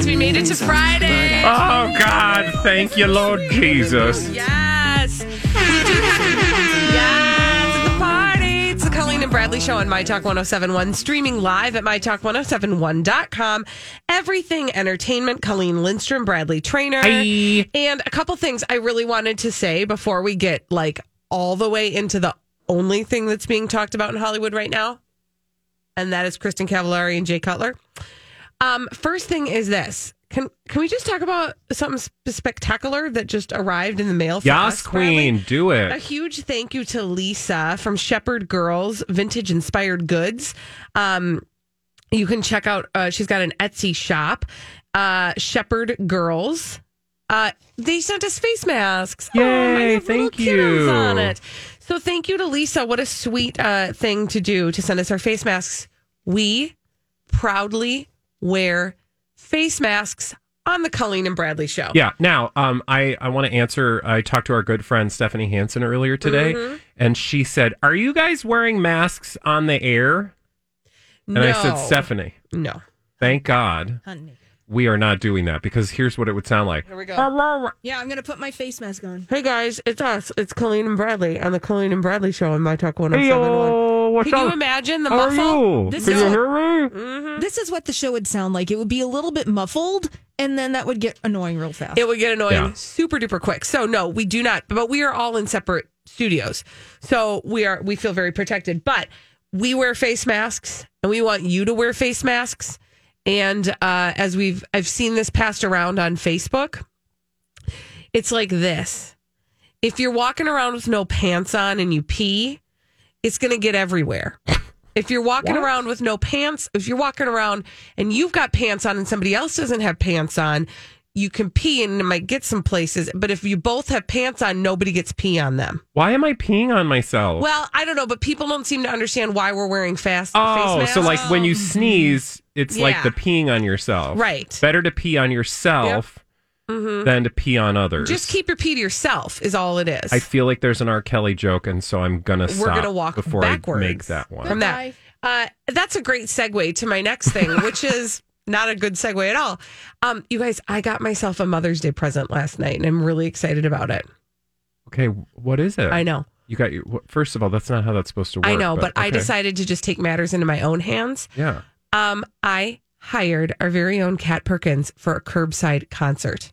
guys, we made it to Friday. Oh, God. Thank you, Lord Jesus. Yes. We do have Yes, it's a party. It's the Colleen and Bradley Show on My Talk 1071, streaming live at MyTalk1071.com. Everything Entertainment, Colleen Lindstrom, Bradley Traynor. And a couple things I really wanted to say before we get like all the way into the only thing that's being talked about in Hollywood right now. And that is Kristin Cavallari and Jay Cutler. Um, first thing is this. Can can we just talk about something spectacular that just arrived in the mail? For Yes, us? Queen. Do it. A huge thank you to Lisa from Shepherd Girls Vintage Inspired Goods. Um, you can check out. Uh, she's got an Etsy shop, uh, Shepherd Girls. Uh, they sent us face masks. Yay, I have thank you. On it. So thank you to Lisa. What a sweet uh, thing to do to send us our face masks. We proudly wear face masks on the Colleen and Bradley show. Yeah. Now, um, I, I want to answer. I talked to our good friend Stephanie Hansen earlier today, Mm-hmm. and she said, Are you guys wearing masks on the air? And I said, Stephanie, No. thank God Honey. We are not doing that because here's what it would sound like. Here we go. Yeah, I'm gonna put my face mask on. Hey guys, it's us. It's Colleen and Bradley on the Colleen and Bradley show on My Talk 1071. Yo, what's Can you imagine the How are muffle? you? This Can is- you hear me? Mm-hmm. This is what the show would sound like. It would be a little bit muffled, and then that would get annoying real fast. It would get annoying Yeah. super duper quick. So no, we do not. But we are all in separate studios, so we are we feel very protected. But we wear face masks, and we want you to wear face masks. And uh, as we've I've seen this passed around on Facebook, it's like this: if you're walking around with no pants on and you pee, it's going to get everywhere. If you're walking around with no pants, if you're walking around and you've got pants on and somebody else doesn't have pants on, you can pee and it might get some places. But if you both have pants on, nobody gets pee on them. Why am I peeing on myself? Well, I don't know, but people don't seem to understand why we're wearing fast face oh, masks. so like when you sneeze, it's like Yeah. the peeing on yourself. Right. Better to pee on yourself than to pee on others. just keep your pee to yourself is all it is. I feel like there's an R. Kelly joke, and so I'm gonna stop we're gonna walk before backwards I make that one. from that. Uh, that's a great segue to my next thing, which is not a good segue at all. Um, you guys, I got myself a Mother's Day present last night, and I'm really excited about it. Okay, what is it? I know. You got your. First of all, that's not how that's supposed to work. I know, but, I okay. decided to just take matters into my own hands. Yeah. Um, I hired our very own Kat Perkins for a curbside concert.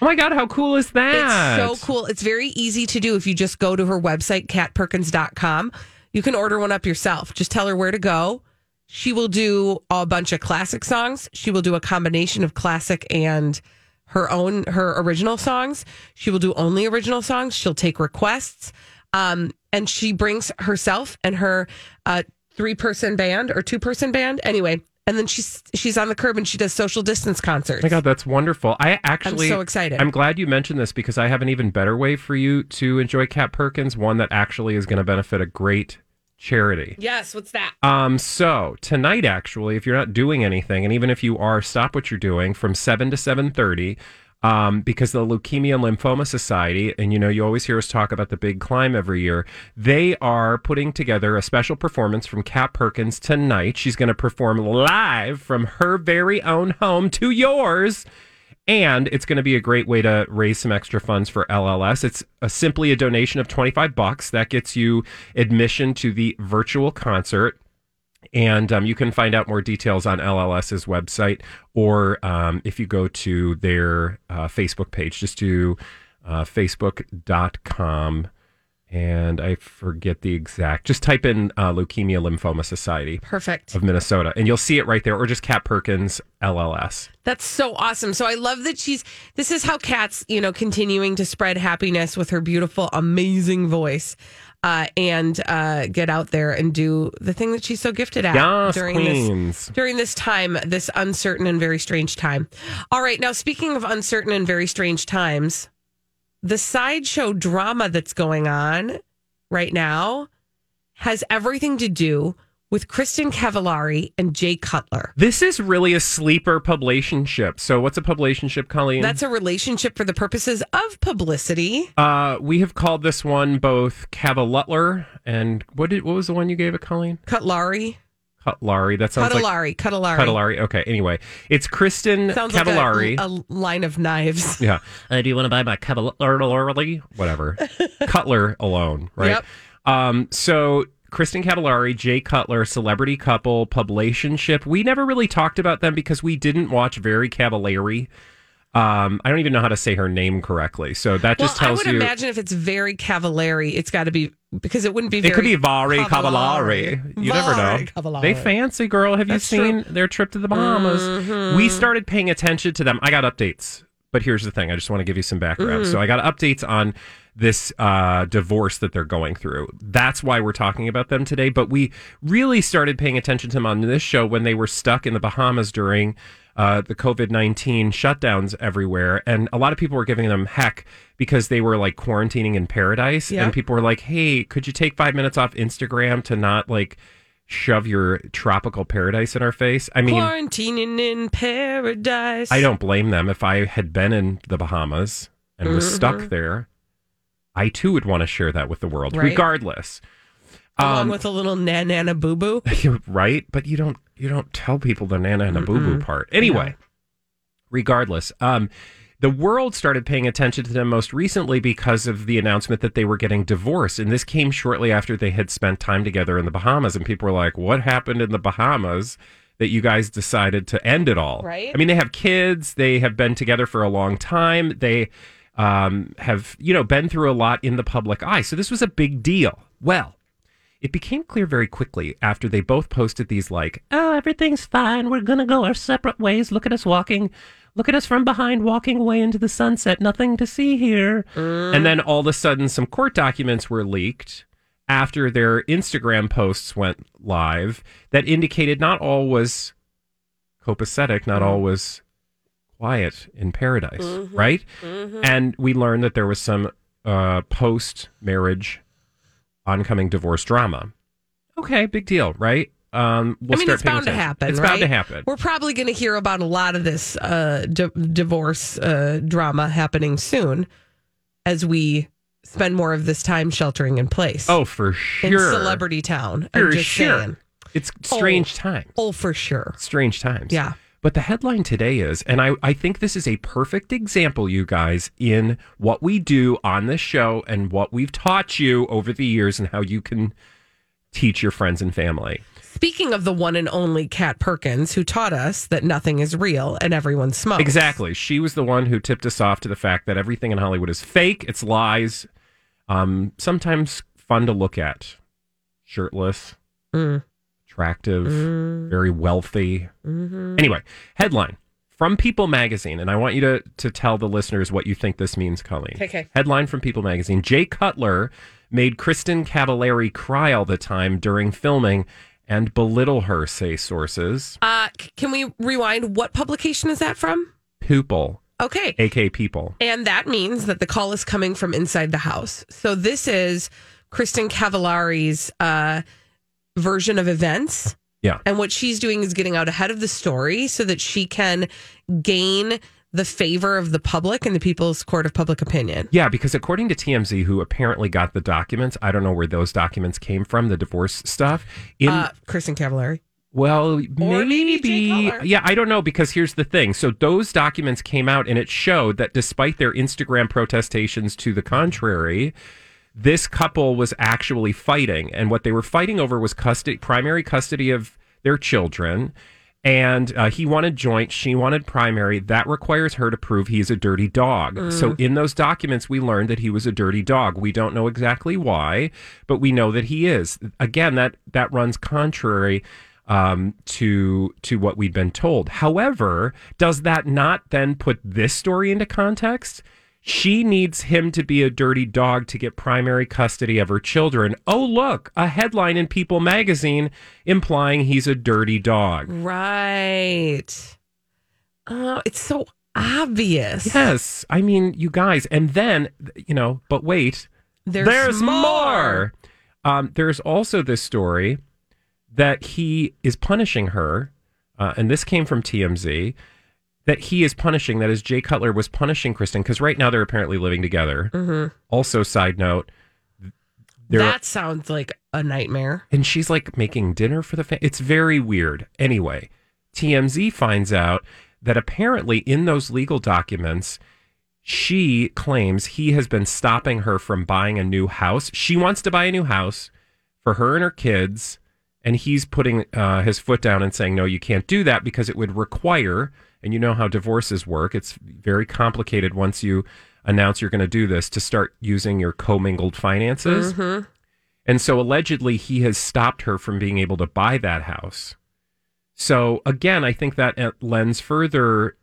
Oh my god, how cool is that? It's so cool. It's very easy to do if you just go to her website, katperkins.com. You can order one up yourself. Just tell her where to go. She will do a bunch of classic songs. She will do a combination of classic and her own her original songs. She will do only original songs. She'll take requests. Um, and she brings herself and her uh, three person band or two person band. Anyway, and then she's she's on the curb and she does social distance concerts. Oh my god, that's wonderful. I actually I'm so excited. I'm glad you mentioned this because I have an even better way for you to enjoy Kat Perkins, one that actually is going to benefit a great charity. Yes, what's that? Um, so tonight, actually, if you're not doing anything, and even if you are, stop what you're doing from seven to seven thirty. Um, because the Leukemia and Lymphoma Society, and you know, you always hear us talk about the big climb every year. They are putting together a special performance from Kat Perkins tonight. She's going to perform live from her very own home to yours. And it's going to be a great way to raise some extra funds for LLS. It's a, simply a donation of 25 bucks. That gets you admission to the virtual concert. And um, you can find out more details on LLS's website, or um, if you go to their uh, Facebook page, just do uh, facebook.com. And I forget the exact, just type in uh, Leukemia Lymphoma Society Perfect. of Minnesota, and you'll see it right there, or just Kat Perkins LLS. That's so awesome. So I love that she's this is how Kat's, you know, continuing to spread happiness with her beautiful, amazing voice. Uh, and uh, get out there and do the thing that she's so gifted at Yes, during queens. this during this time, this uncertain and very strange time. All right, now speaking of uncertain and very strange times, the sideshow drama that's going on right now has everything to do with Kristin Cavallari and Jay Cutler. This is really a sleeper publicationship. So, what's a publicationship, Colleen? That's a relationship for the purposes of publicity. uh, we have called this one both Cavalutler and what did what was the one you gave it, Colleen? Cutlari. Cutlery. That sounds like Cuddalari, Cuddalari. Cutlery. Okay. Anyway, it's Kristin Sounds Cavallari. like a, a line of knives. yeah. Uh, do you want to buy my Cavallari? Whatever. Cutler alone, right? Yep. Um, so Kristin Cavallari, Jay Cutler, celebrity couple, publicationship. We never really talked about them because we didn't watch Very Cavallari. Um, I don't even know how to say her name correctly. So that Well, just I tells would you imagine if it's very cavallari, it's got to be because it wouldn't be. it could be Vari Cavallari. Cavallari. You never know. Cavallari. They fancy, girl. Have you That's seen their trip to the Bahamas? Mm-hmm. We started paying attention to them. I got updates, but here's the thing. I just want to give you some background. Mm-hmm. So I got updates on this uh, divorce that they're going through. That's why we're talking about them today. But we really started paying attention to them on this show when they were stuck in the Bahamas during uh, the COVID 19 shutdowns everywhere. And a lot of people were giving them heck because they were like quarantining in paradise. Yep. And people were like, hey, could you take five minutes off Instagram to not like shove your tropical paradise in our face? I mean, quarantining in paradise. I don't blame them. If I had been in the Bahamas and was Mm-hmm. stuck there, I too would want to share that with the world, Right. regardless. along Um, with a little na nana boo boo. right? But you don't you don't tell people the nana and a boo boo part. Anyway, regardless, um, the world started paying attention to them most recently because of the announcement that they were getting divorced, and this came shortly after they had spent time together in the Bahamas. And people were like, "What happened in the Bahamas?" That you guys decided to end it all. Right. I mean, they have kids. They have been together for a long time. They um, have, you know, been through a lot in the public eye. So this was a big deal. Well, it became clear very quickly after they both posted these like, "Oh, everything's fine. We're gonna go our separate ways. Look at us walking. Look at us from behind, walking away into the sunset. Nothing to see here." And then all of a sudden, some court documents were leaked after their Instagram posts went live that indicated not all was copacetic, not all mm-hmm. was quiet in paradise, mm-hmm. right? Mm-hmm. And we learned that there was some uh, post marriage oncoming divorce drama. Okay, big deal, right? Um, we'll I mean, start it's bound to happen. It's right? bound to happen. We're probably going to hear about a lot of this uh, di- divorce uh, drama happening soon as we spend more of this time sheltering in place. Oh, for in sure. celebrity town. For I'm just sure. saying. It's strange times. Oh, for sure. Strange times. Yeah. But the headline today is, and I, I think this is a perfect example, you guys, in what we do on this show and what we've taught you over the years and how you can teach your friends and family. Speaking of the one and only Kat Perkins, who taught us that nothing is real and everyone smokes. Exactly. She was the one who tipped us off to the fact that everything in Hollywood is fake, it's lies, um, sometimes fun to look at. Shirtless, Mm. Attractive, very wealthy. Anyway, headline from People Magazine, and I want you to, to tell the listeners what you think this means, Colleen. Okay. Headline from People Magazine Jay Cutler made Kristin Cavallari cry all the time during filming and belittle her, say sources. Uh, c- can we rewind? What publication is that from? People, Okay. AK People. And that means that the call is coming from inside the house. So this is Kristin Cavallari's uh, version of events. Yeah. And what she's doing is getting out ahead of the story so that she can gain the favor of the public and the people's court of public opinion. Yeah, because according to TMZ, who apparently got the documents, I don't know where those documents came from, the divorce stuff. In uh, Kristin Cavallari. well, Or maybe maybe, yeah, I don't know because here's the thing. So those documents came out, and it showed that despite their Instagram protestations to the contrary, this couple was actually fighting, and what they were fighting over was custody, primary custody of their children. And uh, he wanted joint, she wanted primary. That requires her to prove he's a dirty dog. So in those documents, we learned that he was a dirty dog. We don't know exactly why, but we know that he is. Again, that that runs contrary um, to to what we'd been told. However, does that not then put this story into context? She needs him to be a dirty dog to get primary custody of her children. Oh, look, a headline in People magazine implying he's a dirty dog. Right. Oh, it's so obvious. Yes. I mean, you guys, and then, you know, but wait, There's, more. Um, there's also this story that he is punishing her, uh, and this came from TMZ. That he is punishing, that is, Jay Cutler was punishing Kristin because right now they're apparently living together. Also, side note, There- that sounds like a nightmare. and she's like making dinner for the family. It's very weird. Anyway, TMZ finds out that apparently in those legal documents, she claims he has been stopping her from buying a new house. She wants to buy a new house for her and her kids, and he's putting uh, his foot down and saying, "No, you can't do that because it would require." And you know how divorces work; it's very complicated once you announce you're going to do this to start using your commingled finances. And so allegedly he has stopped her from being able to buy that house. So again, I think that uh, lends further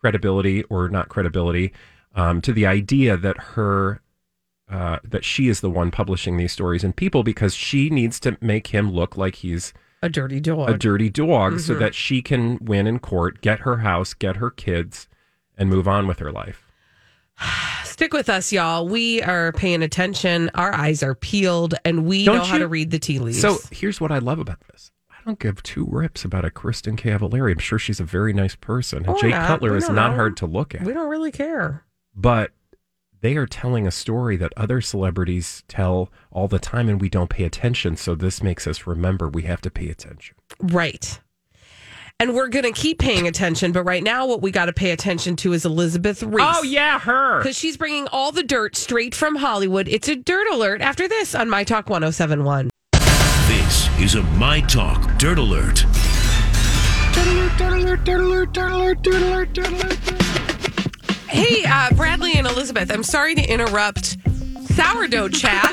credibility or not credibility um, to the idea that her uh, that she is the one publishing these stories and People because she needs to make him look like he's A dirty dog. a dirty dog so mm-hmm. that she can win in court, get her house, get her kids, and move on with her life. Stick with us, y'all. We are paying attention. Our eyes are peeled, and we Don't know how to read the tea leaves. So here's what I love about this. I don't give two rips about a Kristin Cavallari. I'm sure she's a very nice person. And Or Jake not. Cutler is not hard to look at. we don't really care. But they are telling a story that other celebrities tell all the time and we don't pay attention. So this makes us remember we have to pay attention. Right. And we're going to keep paying attention, but right now, what we got to pay attention to is Elizabeth Reese. Oh, yeah, her. Because she's bringing all the dirt straight from Hollywood. It's a dirt alert after this on My Talk 1071. This is a My Talk Dirt Alert. Hey, uh, Bradley and Elizabeth, I'm sorry to interrupt sourdough chat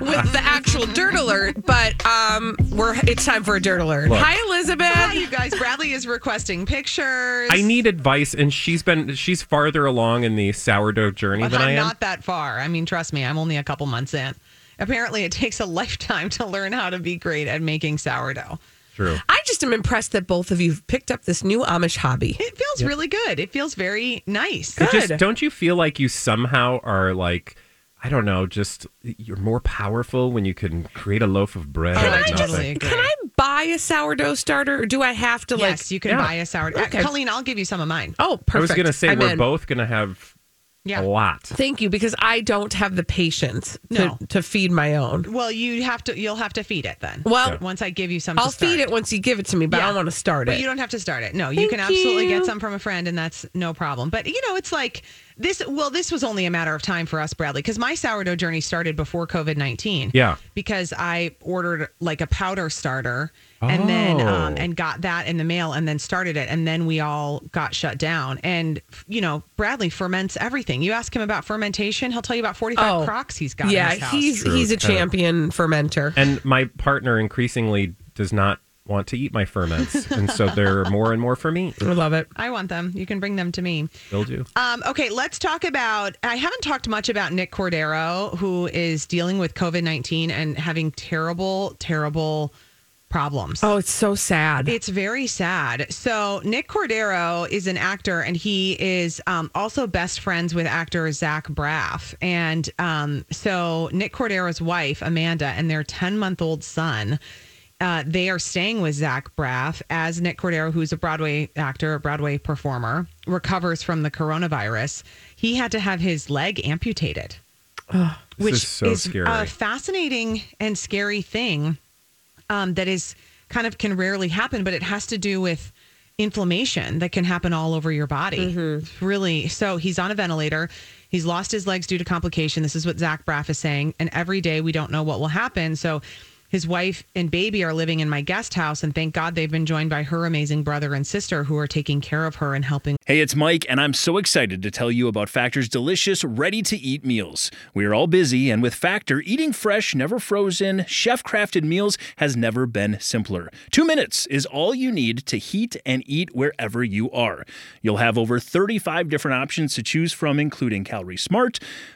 with the actual dirt alert, but um, we're it's time for a dirt alert. Look. Hi, Elizabeth. Hi, you guys. Bradley is requesting pictures. I need advice, and she's been she's farther along in the sourdough journey But than I I'm am. not that far. I mean, trust me, I'm only a couple months in. Apparently, it takes a lifetime to learn how to be great at making sourdough. True. I just am impressed that both of you have picked up this new Amish hobby. It feels really good. It feels very nice. It just Good. don't you feel like you somehow are like I don't know, just you're more powerful when you can create a loaf of bread. Out I of totally nothing. agree. Can I buy a sourdough starter, or do I have to like? yes, you can yeah. buy a sourdough. Okay. Colleen, I'll give you some of mine. Oh, perfect. I was going to say I'm we're in. both going to have Yeah. a lot. Thank you, because I don't have the patience to, No. to feed my own. Well, you have to. You'll have to feed it then. Well, once I give you some, I'll to feed it once you give it to me, but I don't want to start But it. you don't have to start it. No, you can absolutely you. get some from a friend, and that's no problem. But you know, it's like this. Well, this was only a matter of time for us, Bradley, because my sourdough journey started before COVID nineteen. Yeah. because I ordered like a powder starter. And then, um, Oh. and got that in the mail, and then started it, and then we all got shut down. And you know, Bradley ferments everything. You ask him about fermentation, he'll tell you about forty-five Oh. crocks he's got. in yeah, his house. he's True, he's a kind of. champion fermenter. And my partner increasingly does not want to eat my ferments. and so they're more and more for me. I love it. I want them. You can bring them to me. Will do. Um, okay, let's talk about. I haven't talked much about Nick Cordero, who is dealing with COVID 19 and having terrible, terrible problems. Oh, it's so sad. It's very sad. So, Nick Cordero is an actor, and he is um, also best friends with actor Zach Braff. And um, so, Nick Cordero's wife, Amanda, and their 10 month old son. Uh, they are staying with Zach Braff as Nick Cordero, who's a Broadway actor, a Broadway performer, recovers from the coronavirus. He had to have his leg amputated This which is so scary. a fascinating and scary thing um, that is kind of can rarely happen, but it has to do with inflammation that can happen all over your body. It's Really, so he's on a ventilator. He's lost his legs due to complication. This is what Zach Braff is saying. And every day we don't know what will happen. So his wife and baby are living in my guest house, and thank God they've been joined by her amazing brother and sister who are taking care of her and helping Hey, it's Mike, and I'm so excited to tell you about Factor's delicious, ready to eat meals. We are all busy, and with Factor, eating fresh, never frozen, chef crafted meals has never been simpler. Two minutes is all you need to heat and eat wherever you are. You'll have over 35 different options to choose from, including Calorie Smart,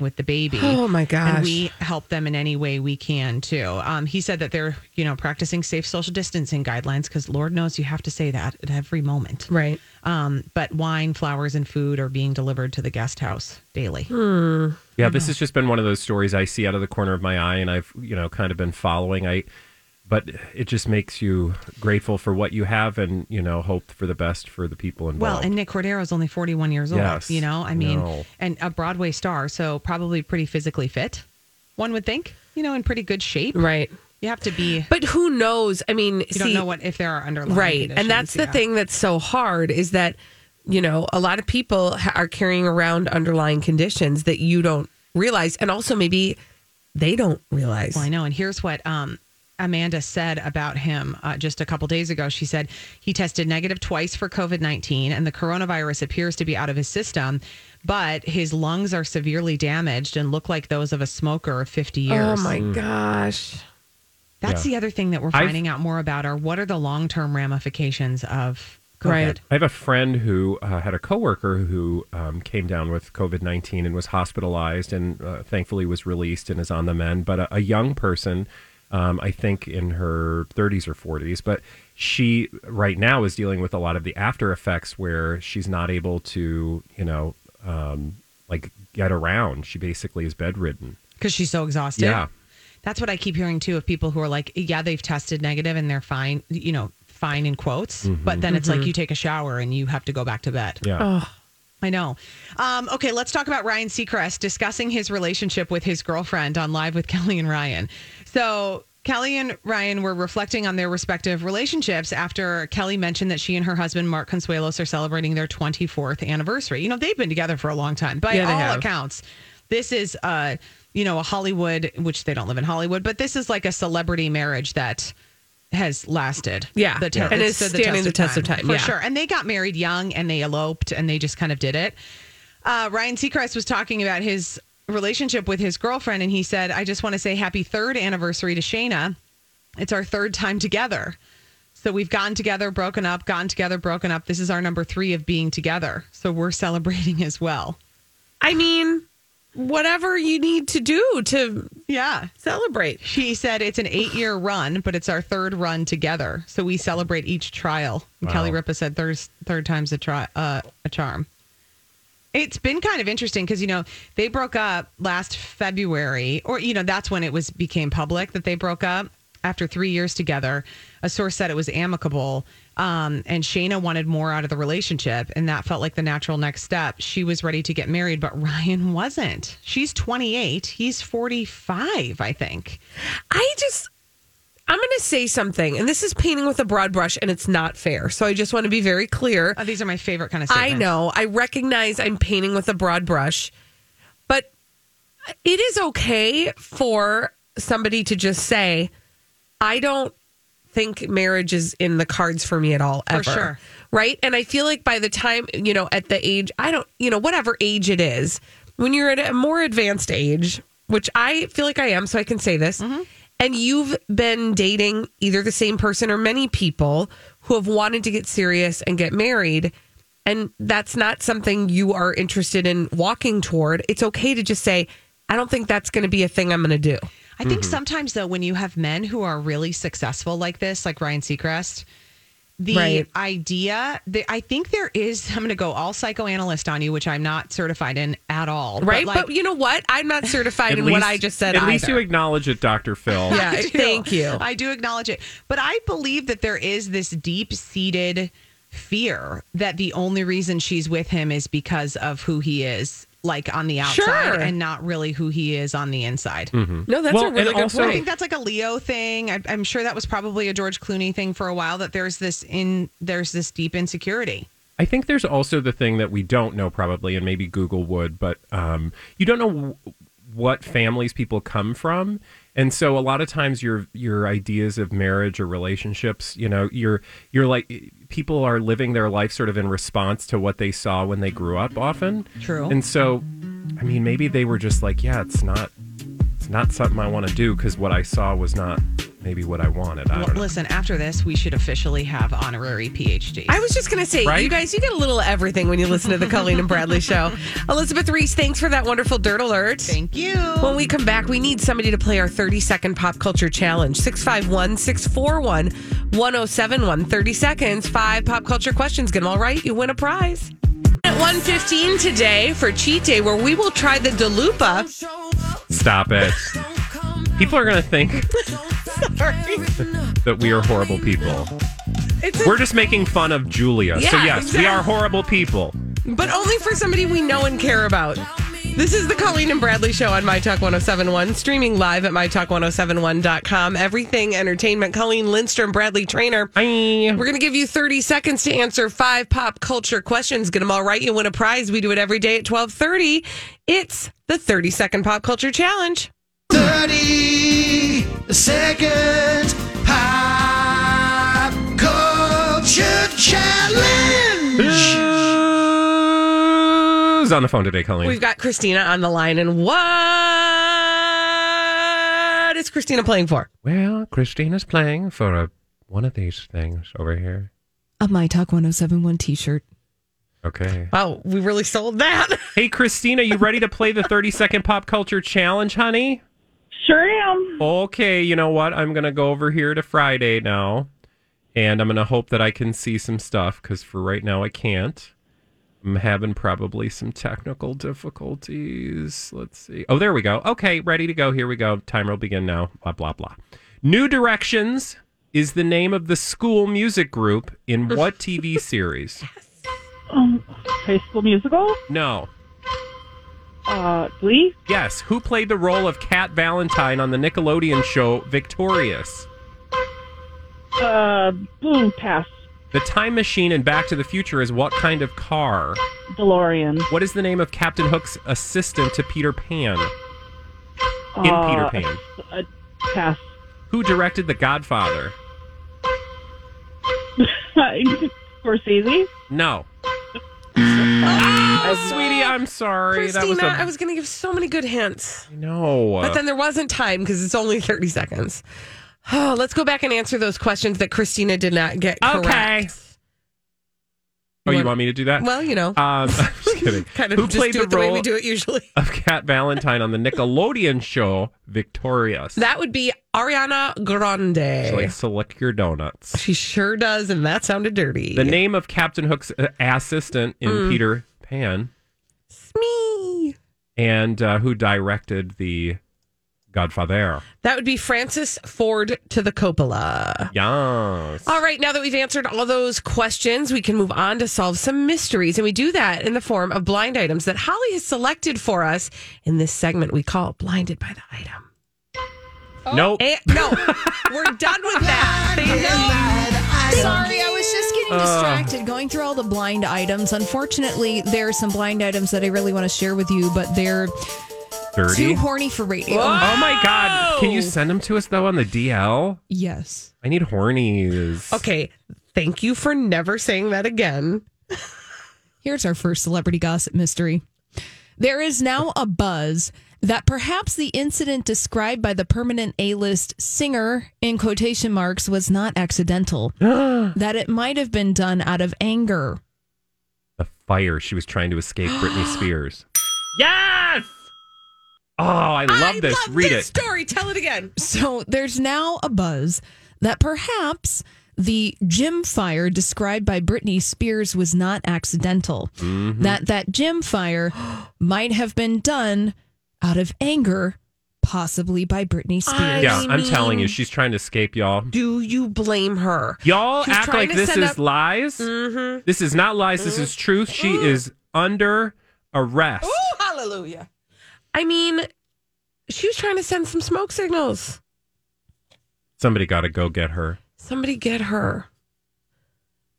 With the baby. Oh my gosh. And we help them in any way we can too. Um, he said that they're, you know, practicing safe social distancing guidelines because Lord knows you have to say that at every moment. Right. Um, but wine, flowers, and food are being delivered to the guest house daily. Hmm. Yeah, this has just been one of those stories I see out of the corner of my eye, and I've you know kind of been following. I, but it just makes you grateful for what you have, and you know hope for the best for the people involved. Well, and Nick Cordero is only 41 years old, Yes. you know, I mean, No. and a Broadway star, so probably pretty physically fit, one would think, you know, in pretty good shape. Right. You have to be, But who knows? I mean, you see, don't know what, if there are underlying right and that's the yeah. thing that's so hard is that you know a lot of people are carrying around underlying conditions that you don't realize and also maybe they don't realize Well, I know. And here's what um, Amanda said about him uh, just a couple days ago. She said he tested negative twice for COVID 19, and the coronavirus appears to be out of his system, but his lungs are severely damaged and look like those of a smoker of 50 years. oh my gosh That's Yeah. the other thing that we're I've- finding out more about are what are the long term ramifications of COVID? Right. I have a friend who uh, had a coworker who um, came down with COVID 19 and was hospitalized and uh, thankfully was released and is on the mend. But a, a young person, um, I think in her 30s or 40s, but she right now is dealing with a lot of the after effects where she's not able to, you know, um, like get around. She basically is bedridden. Because she's so exhausted. Yeah. That's what I keep hearing too of people who are like, yeah, they've tested negative and they're fine, you know, fine in quotes. But then it's like you take a shower and you have to go back to bed. Yeah. I know. Um, okay, let's talk about Ryan Seacrest discussing his relationship with his girlfriend on Live with Kelly and Ryan. So, Kelly and Ryan were reflecting on their respective relationships after Kelly mentioned that she and her husband, Mark Consuelos, are celebrating their 24th anniversary. You know, they've been together for a long time, by Yeah, all have. accounts. This is, uh, you know, a Hollywood, which they don't live in Hollywood, but this is like a celebrity marriage that has lasted. Yeah. the te- Yeah. And it's is standing the test of time, for yeah. sure. And they got married young and they eloped and they just kind of did it. Uh, Ryan Seacrest was talking about his relationship with his girlfriend, and he said, I just want to say happy third anniversary to Shayna. It's our third time together. So we've gotten together, broken up, gotten together, broken up. This is our number three of being together. So we're celebrating as well. i mean whatever you need to do to Yeah. celebrate She said it's an eight year run, but it's our third run together. So we celebrate each trial. And Kelly Ripa said third, third time's a, tri- uh, a charm. It's been kind of interesting because, you know, they broke up last February, or, you know, that's when it was became public that they broke up after three years together. A source said it was amicable. Um, and Shayna wanted more out of the relationship, and that felt like the natural next step. She was ready to get married, but Ryan wasn't. She's 28. He's 45, I think. I just, I'm going to say something, and this is painting with a broad brush, and it's not fair. So I just want to be very clear. Oh, these are my favorite kind of I know, I recognize I'm painting with a broad brush, but it is okay for somebody to just say, I don't think marriage is in the cards for me at all, For ever. sure. Right. And I feel like by the time, you know, at the age, I don't, you know, whatever age it is, when you're at a more advanced age, which I feel like I am, so I can say this, Mm-hmm. and you've been dating either the same person or many people who have wanted to get serious and get married, and that's not something you are interested in walking toward, it's okay to just say, I don't think that's going to be a thing I'm going to do. I think mm-hmm. sometimes though, when you have men who are really successful like this, like Ryan Seacrest, the Right. idea that I think there is, I'm going to go all psychoanalyst on you, which I'm not certified in at all. Right. But, But, you know what? I'm not certified in what I just said At either. least you acknowledge it, Dr. Phil. Yeah, thank you. I do acknowledge it. But I believe that there is this deep seated fear that the only reason she's with him is because of who he is, like on the outside, Sure. and not really who he is on the inside. Mm-hmm. No, that's Well, a really good also- I think that's like a Leo thing. I, I'm sure that was probably a George Clooney thing for a while. That there's this in there's this deep insecurity. I think there's also the thing that we don't know probably, and maybe Google would, but um, you don't know w- what families people come from, and so a lot of times your your ideas of marriage or relationships, you know, you're you're like people are living their life sort of in response to what they saw when they grew up, often. True. And so, I mean, maybe they were just like, yeah, it's not it's not something I want to do because what I saw was not maybe what I wanted. I Well, don't know. listen, after this, we should officially have honorary PhD. I was just going to say, Right? you guys, you get a little everything when you listen to the Colleen and Bradley show. Elizabeth Reese, thanks for that wonderful dirt alert. Thank you. When we come back, we need somebody to play our 30 second pop culture challenge. 651 641 1071. 30 seconds, five pop culture questions. Get them all right, you win a prize. At 115 today for Cheat Day, where we will try the Delupa. Stop it. People are going to think that we are horrible people. It's a- We're just making fun of Julia. so, Yeah, yes, we are horrible people. but only for somebody we know and care about. This is the Colleen and Bradley Show on My Talk 1071, streaming live at MyTalk1071.com. Everything Entertainment. Colleen Lindstrom, Bradley Traynor. Bye. We're going to give you 30 seconds to answer five pop culture questions. Get them all right. You win a prize. We do it every day at 1230. It's the 30 second pop culture challenge. 30 second pop culture challenge. Who's on the phone today, Colleen? We've got Christina on the line. And what is Christina playing for? well, Christina's playing for a, one of these things over here. A My Talk 1071 t shirt. Okay. Wow, we really sold that. Hey, Christina, you ready to play the 30 second pop culture challenge, honey? Sure am. Okay, you know what? I'm going to go over here to Friday now, and I'm going to hope that I can see some stuff because for right now I can't. I'm having probably some technical difficulties. Let's see. Oh, there we go. Okay, ready to go. Here we go. Timer will begin now. Blah, blah, blah. New Directions is the name of the school music group in what TV series? Um, High School Musical. No. Uh, Glee. Yes. Who played the role of Cat Valentine on the Nickelodeon show Victorious? Uh, boom, pass. The time machine in Back to the Future is what kind of car? DeLorean. What is the name of Captain Hook's assistant to Peter Pan? In Uh, Peter Pan. Uh, pass. Who directed The Godfather? Scorsese. No. Oh, sweetie, I'm sorry. Christina, that was a. I was going to give so many good hints. no. But then there wasn't time because it's only 30 seconds. Oh, let's go back and answer those questions that Christina did not get Okay. correct. oh, you want me to do that? Well, you know, um, I'm just kidding. kind of Who just played do the it the way role we do it usually. of Cat Valentine on the Nickelodeon show Victorious? That would be Ariana Grande. To lick your donuts. She sure does, and that sounded dirty. The name of Captain Hook's uh, assistant in Mm. Peter Pan, me. and uh, who directed the Godfather. That would be Francis Ford to the Coppola. Yes. All right, now that we've answered all those questions, we can move on to solve some mysteries. And we do that in the form of blind items that Holly has selected for us in this segment we call Blinded by the Item. Nope. And, no, we're done with that. Thank you. Sorry, I was just getting Uh. distracted going through all the blind items. Unfortunately, there are some blind items that I really want to share with you, but they're Dirty. too horny for radio. Oh my God. Can you send them to us, though, on the DL? Yes. I need hornies. Okay, thank you for never saying that again. Here's our first celebrity gossip mystery. There is now a buzz that perhaps the incident described by the permanent A list singer, in quotation marks, was not accidental, that it might have been done out of anger. The fire. She was trying to escape Britney Spears. Yes! Oh, I love this. love Read this it. story. Tell it again. So there's now a buzz that perhaps the gym fire described by Britney Spears was not accidental. Mm-hmm. That that gym fire might have been done out of anger, possibly by Britney Spears. I yeah, I'm mean- telling you, she's trying to escape y'all. Do you blame her? Y'all She's act trying like to this send is up- lies. Mhm. This is not lies. This is truth. She is under arrest. Oh, hallelujah. I mean, she was trying to send some smoke signals. Somebody got to go get her. Somebody get her.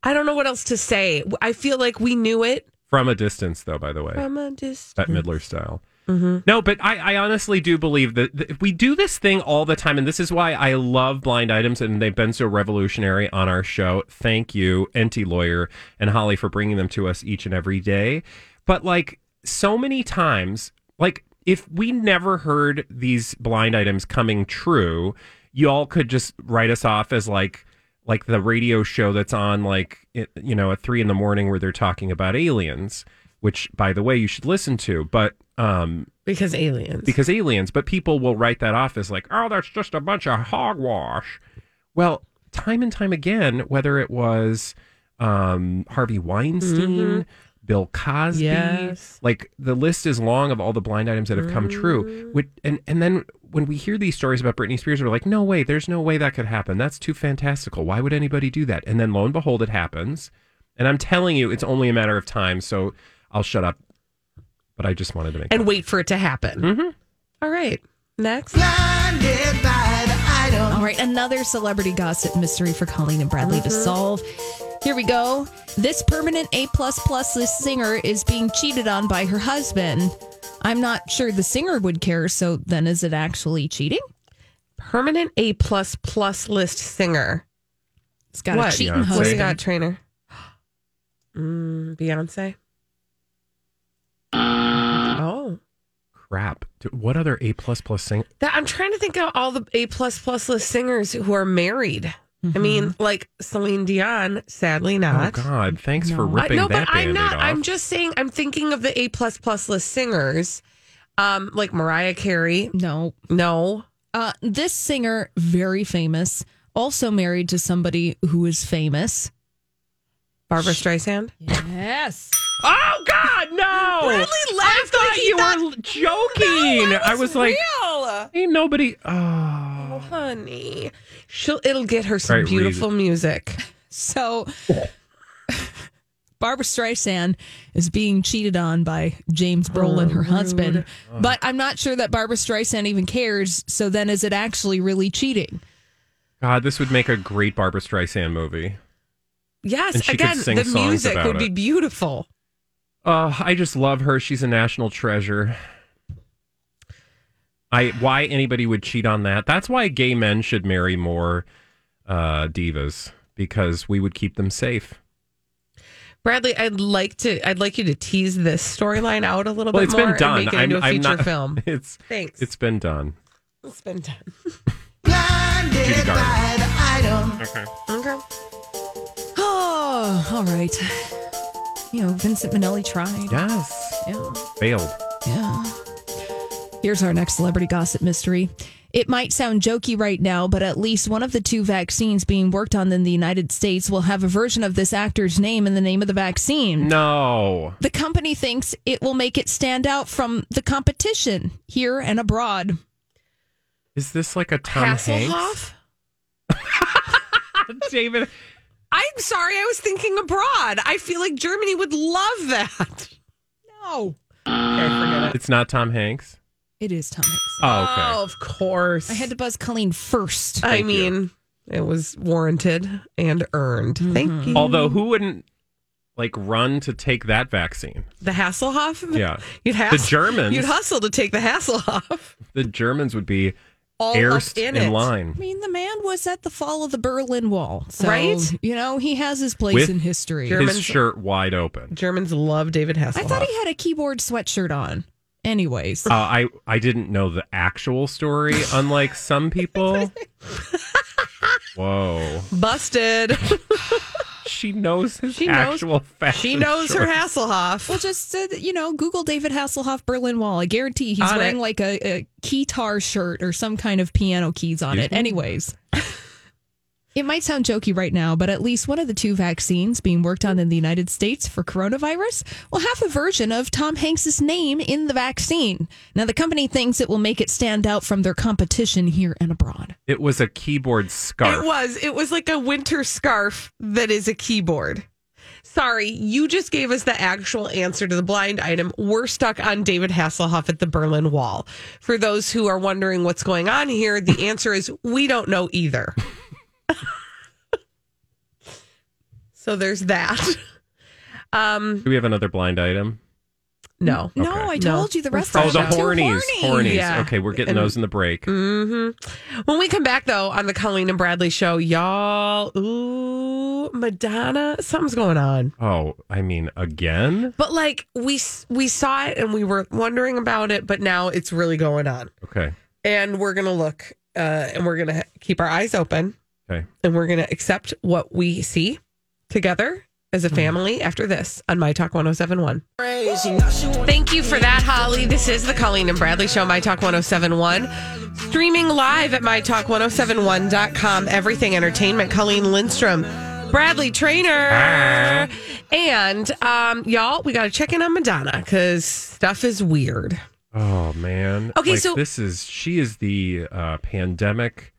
I don't know what else to say. I feel like we knew it From a distance, though, by the way. from a distance. That Midler style. Mhm. No, but I, I honestly do believe that that we do this thing all the time. And this is why I love blind items and they've been so revolutionary on our show. Thank you, Enty Lawyer and Holly, for bringing them to us each and every day. But like so many times, like if we never heard these blind items coming true, y'all could just write us off as like, like the radio show that's on like you know at three in the morning where they're talking about aliens which by the way you should listen to but um Because aliens. because aliens but people will write that off as like oh that's just a bunch of hogwash well time and time again whether it was um harvey weinstein bill cosby Yes. like the list is long of all the blind items that have come true Which, and and then when we hear these stories about Britney Spears, we're like, no way, there's no way that could happen. That's too fantastical. Why would anybody do that? And then lo and behold, it happens. And I'm telling you, it's only a matter of time. So I'll shut up. But I just wanted to make and wait for it to happen. Mhm. All right. Next. Blinded by the item. All right, another celebrity gossip mystery for Colleen and Bradley to solve. Here we go. This permanent A plus plus list singer is being cheated on by her husband. I'm not sure the singer would care. So then, is it actually cheating? Permanent A plus plus list singer. It's got What? a cheating Beyonce. What do you got, Traynor? Mm, Beyonce. Crap. What other A plus plus sing? that I'm trying to think of all the A plus plus list singers who are married. I mean, like Celine Dion. Sadly, not. Oh. God! Thanks for No. I- ripping no, that but I'm not. off. I'm just saying. I'm thinking of the A plus plus list singers, um, like Mariah Carey. No. No, Uh, this singer, very famous, also married to somebody who is famous. Barbra Streisand. Yes. Oh God, no! Bradley I thought like you thought- were joking. I was like, real. ain't nobody. Oh, Oh, honey, she'll. It'll get her some All right, read beautiful music. So Barbra Streisand is being cheated on by James oh, Brolin, her husband. Oh. But I'm not sure that Barbra Streisand even cares. So then is it actually really cheating? God, this would make a great Barbra Streisand movie. Yes, And she could again, the music about would be it. beautiful. Oh, I just love her. She's a national treasure. I why anybody would cheat on that? That's why gay men should marry more uh, divas because we would keep them safe. Bradley, I'd like to. I'd like you to tease this storyline out a little Well, bit it's more been done. and make it I'm, into a I'm feature not. film. It's Thanks. it's been done. it's been done. Blinded by the item. Okay. Okay. Oh, all right. You know, Vincent Minnelli tried. Yes. Yeah. Failed. Yeah. Here's our next celebrity gossip mystery. It might sound jokey right now, but at least one of the two vaccines being worked on in the United States will have a version of this actor's name in the name of the vaccine. No. The company thinks it will make it stand out from the competition here and abroad. Is this like a Tom Hanks? David. I'm sorry, I was thinking abroad. I feel like Germany would love that. No. Okay, forget it. It's not Tom Hanks. It is Tom Hanks. Oh, okay. Oh, of course. I had to buzz Colleen first. I Thank mean, it was warranted and earned. Mm-hmm. Thank you. Although, who wouldn't like run to take that vaccine? the Hasselhoff. Yeah. You'd have The Germans. You'd hustle to take the Hasselhoff. The Germans would be All erst up in, in, it. line. I mean, the man was at the fall of the Berlin Wall. So, Right? You know, he has his place With in history. Germans- His shirt wide open. Germans love David Hasselhoff. I thought he had a keyboard sweatshirt on. Anyways. Uh, I I didn't know the actual story, unlike some people. Whoa, busted. she knows his She knows- actual fashion. she knows her. Hasselhoff. Well, just uh, you know, Google David Hasselhoff Berlin Wall. I guarantee he's On wearing it. like a, a guitar shirt or some kind of piano keys on Excuse it. me? Anyways, It might sound jokey right now, but at least one of the two vaccines being worked on in the United States for coronavirus will have a version of Tom Hanks's name in the vaccine. Now, the company thinks it will make it stand out from their competition here and abroad. It was a keyboard scarf. It was. It was like a winter scarf that is a keyboard. Sorry, you just gave us the actual answer to the blind item. We're stuck on David Hasselhoff at the Berlin Wall. For those who are wondering what's going on here, the answer is we don't know either. so there's that. Um, Do we have another blind item? no. No, I told you the rest Oh, of the them are too hornies. horny. Hornies. Yeah. Okay, we're getting And- those in the break. hmm When we come back, though, on the Colleen and Bradley show, y'all, ooh, Madonna, something's going on. Oh, I mean, again? But like we s- we saw it and we were wondering about it, but now it's really going on, Okay. and we're gonna look uh, and we're gonna keep our eyes open, Okay. and we're gonna accept what we see together as a family after this on My Talk 1071. Thank you for that, Holly. This is the Colleen and Bradley Show, My Talk 1071. Streaming live at MyTalk1071.com. Everything Entertainment. Colleen Lindstrom, Bradley Traynor. And um, y'all, we got to check in on Madonna because stuff is weird. Oh man. Okay, Like, so- this is she is the uh, pandemic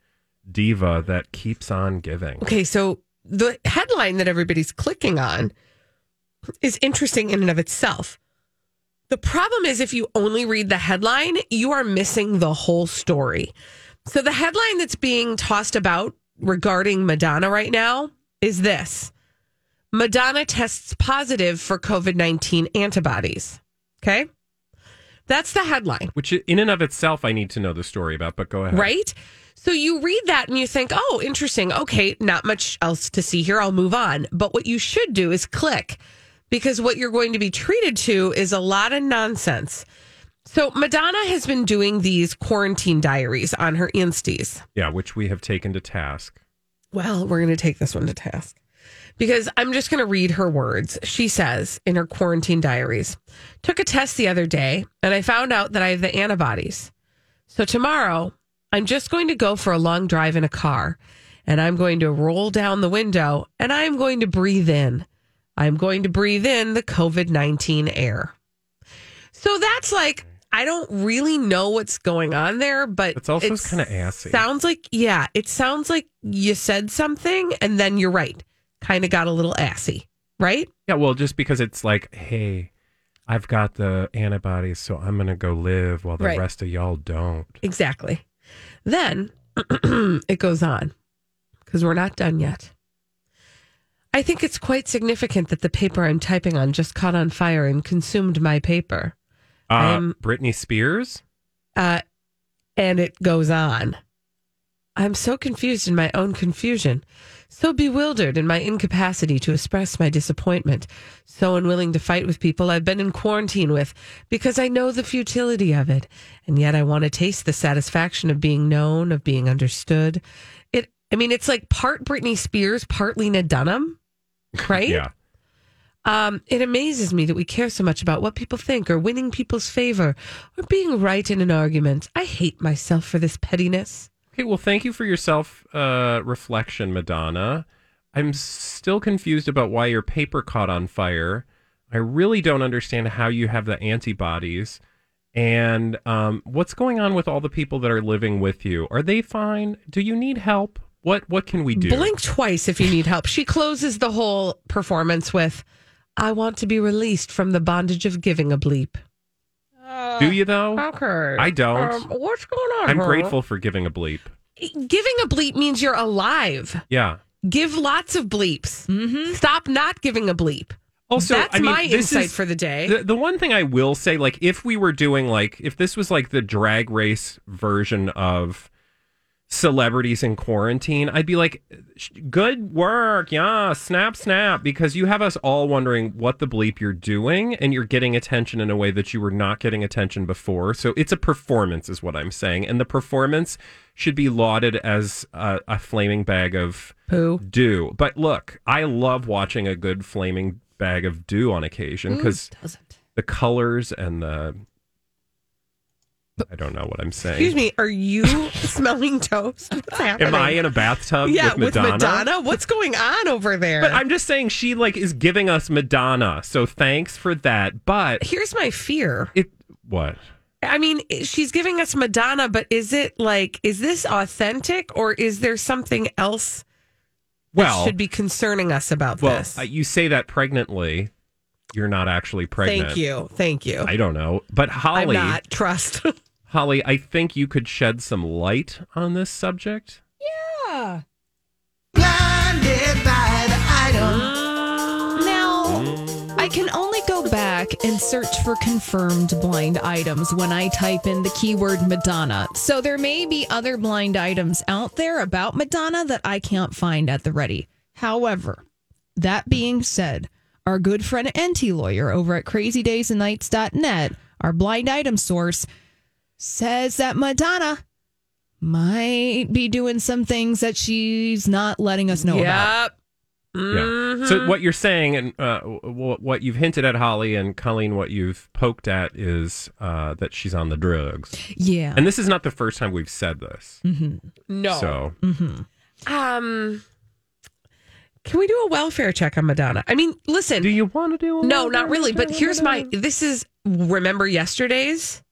diva that keeps on giving. Okay, so the headline that everybody's clicking on is interesting in and of itself. The problem is if you only read the headline, you are missing the whole story. So the headline that's being tossed about regarding Madonna right now is this. Madonna tests positive for COVID-19 antibodies. Okay? That's the headline. Which in and of itself I need to know the story about, but go ahead. Right? So you read that and you think, oh, interesting. Okay, not much else to see here. I'll move on. But what you should do is click because what you're going to be treated to is a lot of nonsense. So Madonna has been doing these quarantine diaries on her Insties. Yeah, which we have taken to task. Well, we're going to take this one to task because I'm just going to read her words. She says in her quarantine diaries, took a test the other day and I found out that I have the antibodies. So tomorrow, I'm just going to go for a long drive in a car and I'm going to roll down the window and I'm going to breathe in. I'm going to breathe in the COVID 19 air. So that's like, I don't really know what's going on there, but It's also kind of assy. Sounds like, yeah, it sounds like you said something and then you're right. Kind of got a little assy, right? Yeah, well, just because it's like, hey, I've got the antibodies, so I'm gonna go live while the Right. rest of y'all don't. Exactly. Then it goes on because we're not done yet. I think it's quite significant that the paper I'm typing on just caught on fire and consumed my paper. Uh, I'm- Britney Spears. Uh, and it goes on. I'm so confused in my own confusion, so bewildered in my incapacity to express my disappointment, so unwilling to fight with people I've been in quarantine with because I know the futility of it, and yet I want to taste the satisfaction of being known, of being understood. It, I mean, it's like part Britney Spears, part Lena Dunham, right? Yeah. Um, it amazes me that we care so much about what people think or winning people's favor or being right in an argument. I hate myself for this pettiness. Okay, well, thank you for your self uh, reflection, Madonna. I'm still confused about why your paper caught on fire. I really don't understand how you have the antibodies. And um, what's going on with all the people that are living with you? Are they fine? Do you need help? What What can we do? Blink twice if you need help. She closes the whole performance with, I want to be released from the bondage of giving a bleep. Do you though? Okay. I don't. Um, what's going on? I'm huh? grateful for giving a bleep. Giving a bleep means you're alive. Yeah. Give lots of bleeps. Mm-hmm. Stop not giving a bleep. Also, That's I mean, my this insight is- for the day. The, the one thing I will say, like, if we were doing, like, if this was like the drag race version of celebrities in quarantine, I'd be like, good work. Yeah, snap, snap. Because you have us all wondering what the bleep you're doing, and you're getting attention in a way that you were not getting attention before. So it's a performance, is what I'm saying. And the performance should be lauded as a, a flaming bag of Poo. dew. But look, I love watching a good flaming bag of dew on occasion mm, because doesn't? the colors and the I don't know what I'm saying. Excuse me, are you smelling toast? What's happening? Am I in a bathtub yeah, with Madonna? Madonna? What's going on over there? But I'm just saying she like is giving us Madonna. So thanks for that. But Here's my fear. it what? I mean, she's giving us Madonna, but is it like, is this authentic or is there something else that Well, should be concerning us about well, this? uh, you say that pregnantly. You're not actually pregnant. Thank you. Thank you. I don't know. But Holly, I'm not. Trust. Holly, I think you could shed some light on this subject. Yeah. Blinded by the item. Ah. Now, mm. I can only go back and search for confirmed blind items when I type in the keyword Madonna. So there may be other blind items out there about Madonna that I can't find at the ready. However, that being said, our good friend Enty lawyer over at crazydaysandnights.net, our blind item source, says that Madonna might be doing some things that she's not letting us know about. yep. Mm-hmm. Yeah. So what you're saying, and uh, w- what you've hinted at, Holly and Colleen, what you've poked at is uh, that she's on the drugs. Yeah. And this is not the first time we've said this. No. So Um, can we do a welfare check on Madonna? I mean, listen. do you want to do? a no, not really. of But here's my. This is remember yesterday's,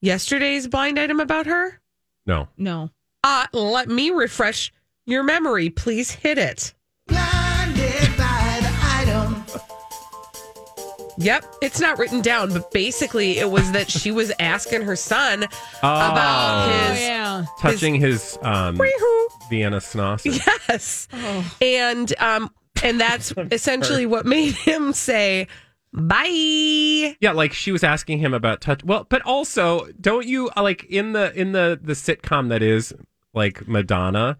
yesterday's blind item about her. No. no. Uh, let me refresh your memory. Please hit it. Blinded by the item. Yep, it's not written down, but basically it was that she was asking her son Oh. about his yeah. touching his um, Vienna Schnauzer. yes, and um, and that's essentially what made him say bye. Yeah, like she was asking him about touch. Well, but also, don't you uh, like in the in the the sitcom that is like Madonna?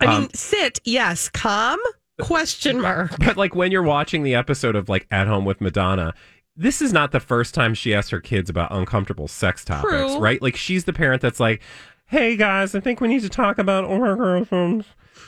I Um, mean, sit, yes, calm, question mark. But like when you're watching the episode of like At Home with Madonna, this is not the first time she asks her kids about uncomfortable sex topics, True. right? Like she's the parent that's like, "Hey guys, I think we need to talk about orgasms,"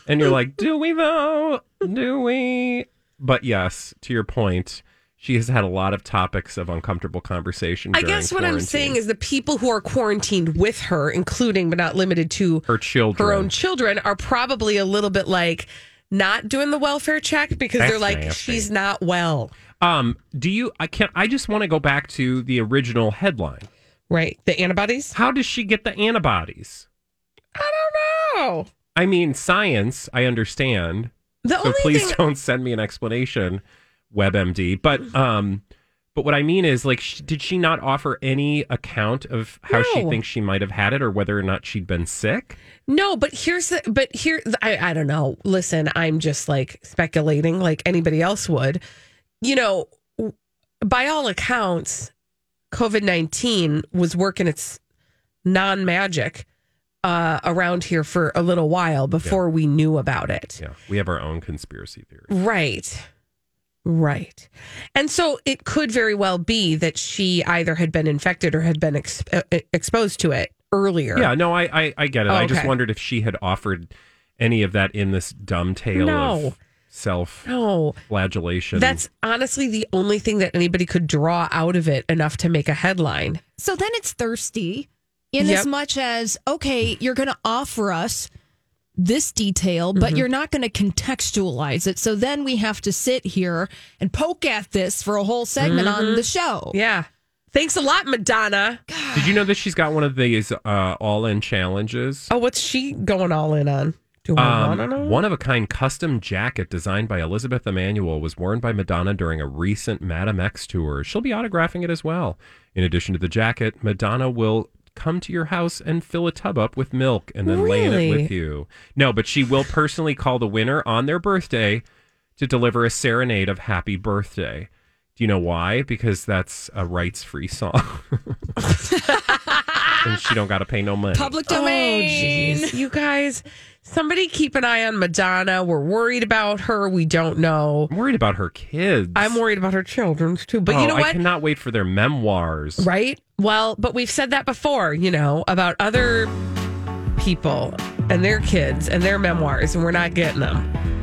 and you're like, "Do we though? Do we?" But yes, to your point, she has had a lot of topics of uncomfortable conversation. I guess what I'm saying is the people who are quarantined with her, including but not limited to her children. her own children, are probably a little bit like not doing the welfare check because they're like, she's not well. Um, do you? I can't. I just want to go back to the original headline. Right. The antibodies? How does she get the antibodies? I don't know. I mean, science. I understand. The so only please thing don't send me an explanation, WebMD. But um, but what I mean is, like, sh- did she not offer any account of how she thinks she might have had it, or whether or not she'd been sick? No, but here's the but here I, I don't know. Listen, I'm just like speculating like anybody else would. You know, by all accounts, COVID nineteen was working its non magic uh, around here for a little while before we knew about it. Yeah, we have our own conspiracy theory. Right. Right. And so it could very well be that she either had been infected or had been ex- uh, exposed to it earlier. Yeah, no, I I, I get it. Oh, I just wondered if she had offered any of that in this dumb tale No. of self No. flagellation. That's honestly the only thing that anybody could draw out of it enough to make a headline. So then it's thirsty in Yep. as much as, okay, you're going to offer us this detail, but Mm-hmm. you're not going to contextualize it. So then we have to sit here and poke at this for a whole segment on the show. Mm-hmm. Yeah. Thanks a lot, Madonna. Did you know that she's got one of these uh, all-in challenges? Oh, what's she going all in on? Do I Um, want to know? one of a kind custom jacket designed by Elizabeth Emanuel was worn by Madonna during a recent Madame X tour. She'll be autographing it as well. In addition to the jacket, Madonna will come to your house and fill a tub up with milk and then lay in it with you. No, but she will personally call the winner on their birthday to deliver a serenade of happy birthday. Do you know why? Because that's a rights-free song. and she don't got to pay no money. Public domain. Oh, domain. jeez. You guys, somebody keep an eye on Madonna. We're worried about her. We don't know. I'm worried about her kids. I'm worried about her children too. But you oh, know what? I cannot wait for their memoirs. Right? Well, but we've said that before, you know, about other people and their kids and their memoirs, and we're not getting them.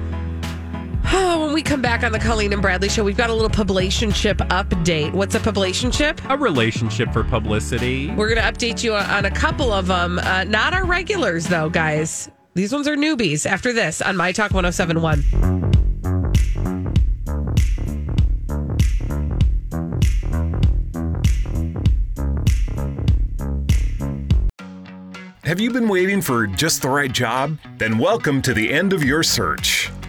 Oh, when we come back on the Colleen and Bradley show, we've got a little publicationship update. What's a publicationship? A relationship for publicity. We're going to update you on a couple of them. Uh, not our regulars, though, guys. These ones are newbies. After this on My Talk 1071. Have you been waiting for just the right job? Then welcome to the end of your search.